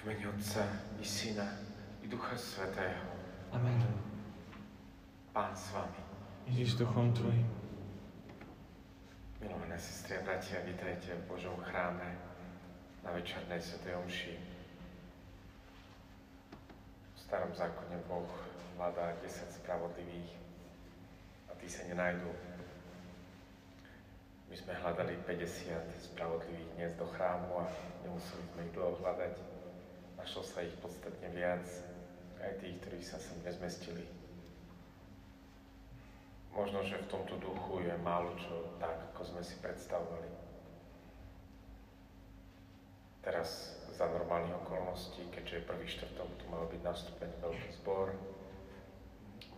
V mene Otca i Syna i Ducha Svetého. Amen. Pán s vami. Ježiš duchom Tvojim. Milované sestry a bratia, vítajte v Božom chráme na večernej svetej omši. V starom zákone Boh hľadá 10 spravodlivých a tí sa nenajdú. My sme hľadali 50 spravodlivých dnes do chrámu a nemuseli sme ich dlho hľadať. Našlo sa ich podstatne viac, aj tých, ktorí sa sem nezmestili. Možno, že v tomto duchu je málo čo tak, ako sme si predstavovali. Teraz za normálnych okolností, keďže prvý štvrtok, tu mal byť nastúpený veľký zbor,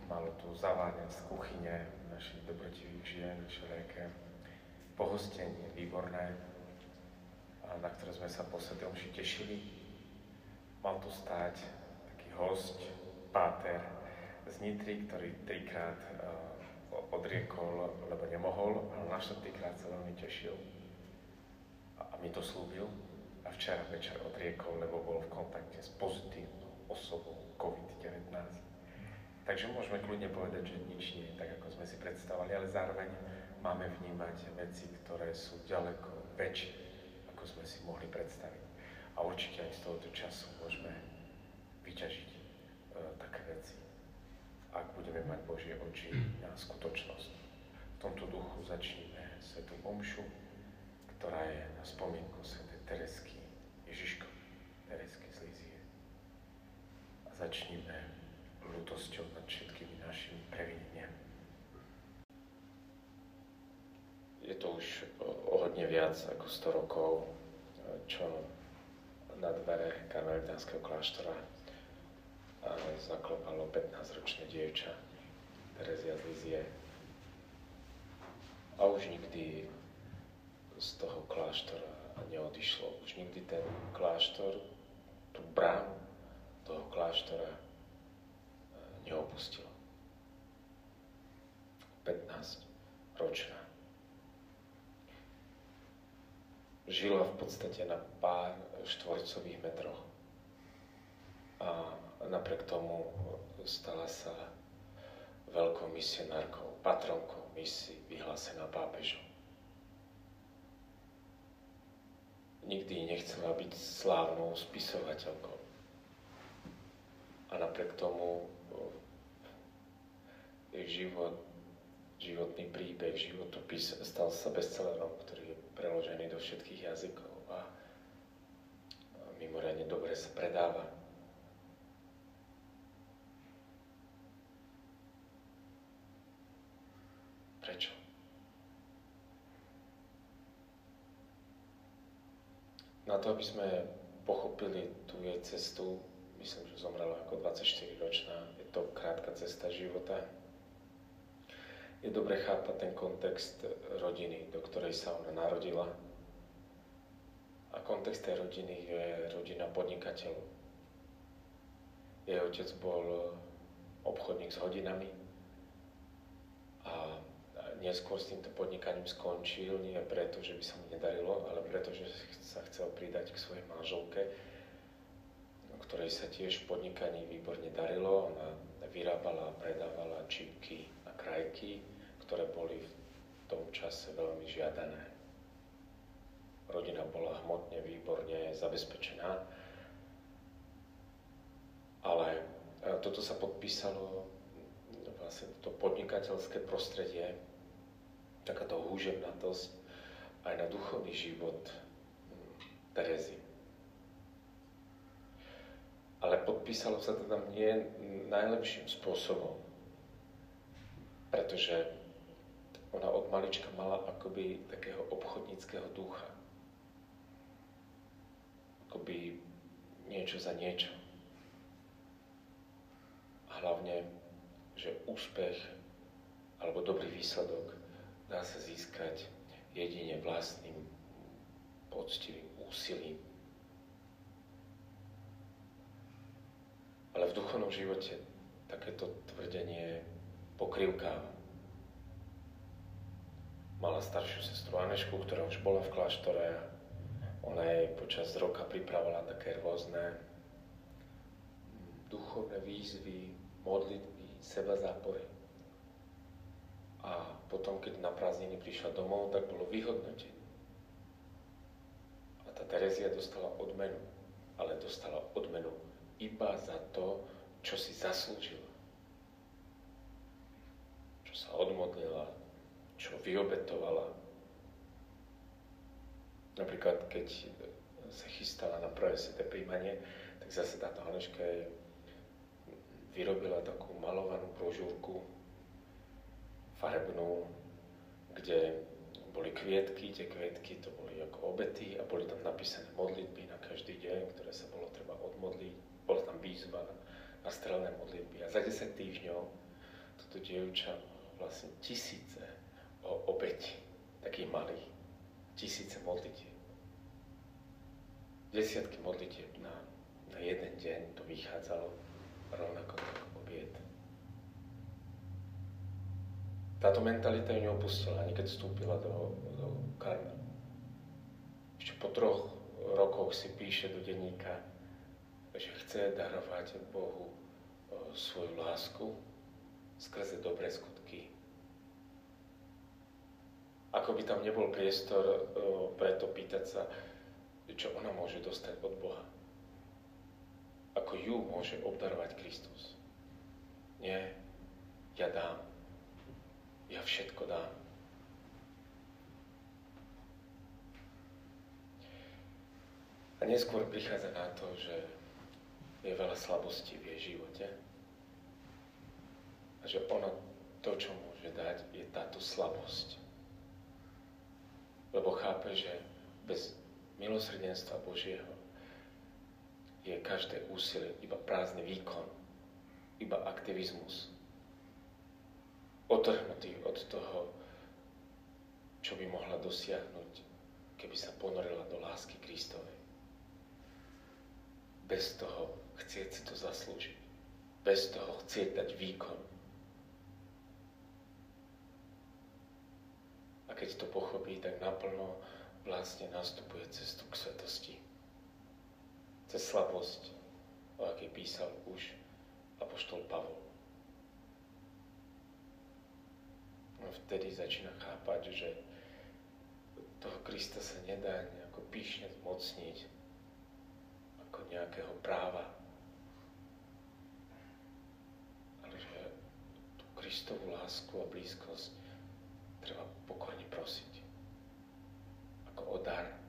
malo tu zaváňať z kuchyne našich dobrotivých žien, všelijaké pohostenie výborné, na ktoré sme sa po Svetomši tešili. Mal tu stáť taký host, páter z Nitry, ktorý trikrát uh, odriekol, lebo nemohol, ale na štvrtýkrát sa veľmi tešil a, a mi to slúbil. A včera večer odriekol, lebo bol v kontakte s pozitívnou osobou COVID-19. Takže môžeme kľudne povedať, že nič nie je tak, ako sme si predstavovali, ale zároveň máme vnímať veci, ktoré sú ďaleko väčšie, ako sme si mohli predstaviť. A určite aj z tohoto času môžeme vyťažiť e, také veci, ak budeme mať Božie oči na skutočnosť. V tomto duchu začneme Svetú Omšu, ktorá je na spomienku Svetej Teresky Ježiško, Teresky z Lízie. A začníme ľutosťou nad všetkými našimi previneniami. je to už o hodne viac ako 100 rokov, čo na dvere karmelitánskeho kláštora zaklopalo 15-ročné dievča Terezia z Lizie. A už nikdy z toho kláštora neodišlo. Už nikdy ten kláštor, tú bránu toho kláštora neopustilo. 15 ročná. Žila v podstate na pár štvorcových metroch. A napriek tomu stala sa veľkou misionárkou, patronkou misi vyhlásená pápežom. Nikdy nechcela byť slávnou spisovateľkou. A napriek tomu jej život, životný príbeh, životopis stal sa bestsellerom, ktorý preložený do všetkých jazykov a mimoriadne dobre sa predáva. Prečo? Na to, aby sme pochopili tú jej cestu, myslím, že zomrela ako 24-ročná, je to krátka cesta života, je dobre chápať ten kontext rodiny, do ktorej sa ona narodila. A kontext tej rodiny je rodina podnikateľov. Jej otec bol obchodník s hodinami a neskôr s týmto podnikaním skončil, nie preto, že by sa mu nedarilo, ale preto, že sa chcel pridať k svojej manželke, ktorej sa tiež v podnikaní výborne darilo. Ona vyrábala a predávala čipky krajky, ktoré boli v tom čase veľmi žiadané. Rodina bola hmotne, výborne zabezpečená, ale e, toto sa podpísalo, vlastne to podnikateľské prostredie, takáto húževnatosť aj na duchovný život hm, Terezy. Ale podpísalo sa tam nie najlepším spôsobom, pretože ona od malička mala akoby takého obchodníckého ducha. Akoby niečo za niečo. A hlavne, že úspech alebo dobrý výsledok dá sa získať jedine vlastným poctivým úsilím. Ale v duchovnom živote takéto tvrdenie pokrivkáva mala staršiu sestru Anešku, ktorá už bola v kláštore. Ona jej počas roka pripravovala také rôzne duchovné výzvy, modlitby, seba zápory. A potom, keď na prázdniny prišla domov, tak bolo vyhodnotenie. A tá Terezia dostala odmenu, ale dostala odmenu iba za to, čo si zaslúžila. Čo sa odmodlila, čo vyobetovala. Napríklad, keď sa chystala na prvé sveté príjmanie, tak zase táto Haneška vyrobila takú malovanú brožúrku farebnú, kde boli kvietky, tie kvietky to boli ako obety a boli tam napísané modlitby na každý deň, ktoré sa bolo treba odmodliť. Bola tam výzva na strelné modlitby. A za 10 týždňov toto dievča vlastne tisíce o obeti, takých malých, tisíce modlitieb desiatky modlitieb na, na jeden deň to vychádzalo rovnako ako obiet. Táto mentalita ju neopustila, ani keď vstúpila do, do Karmelu. Ešte po troch rokoch si píše do denníka, že chce darovať Bohu svoju lásku skrze dobré skutky. Ako by tam nebol priestor preto pýtať sa, čo ona môže dostať od Boha. Ako ju môže obdarovať Kristus. Nie, ja dám. Ja všetko dám. A neskôr prichádza na to, že je veľa slabostí v jej živote. A že ona to, čo môže dať, je táto slabosť. Lebo chápe, že bez milosrdenstva Božieho je každé úsilie iba prázdny výkon, iba aktivizmus. Otrhnutý od toho, čo by mohla dosiahnuť, keby sa ponorila do lásky Kristovej. Bez toho chcieť si to zaslúžiť. Bez toho chcieť dať výkon. Keď to pochopí, tak naplno vlastne nastupuje cestu k svetosti. Cez slabosť, o akej písal už apoštol Pavol. No vtedy začína chápať, že toho Krista sa nedá nejako píšne zmocniť ako nejakého práva. Ale že tú Kristovú lásku a blízkosť treba pokojne prosiť ako o dar.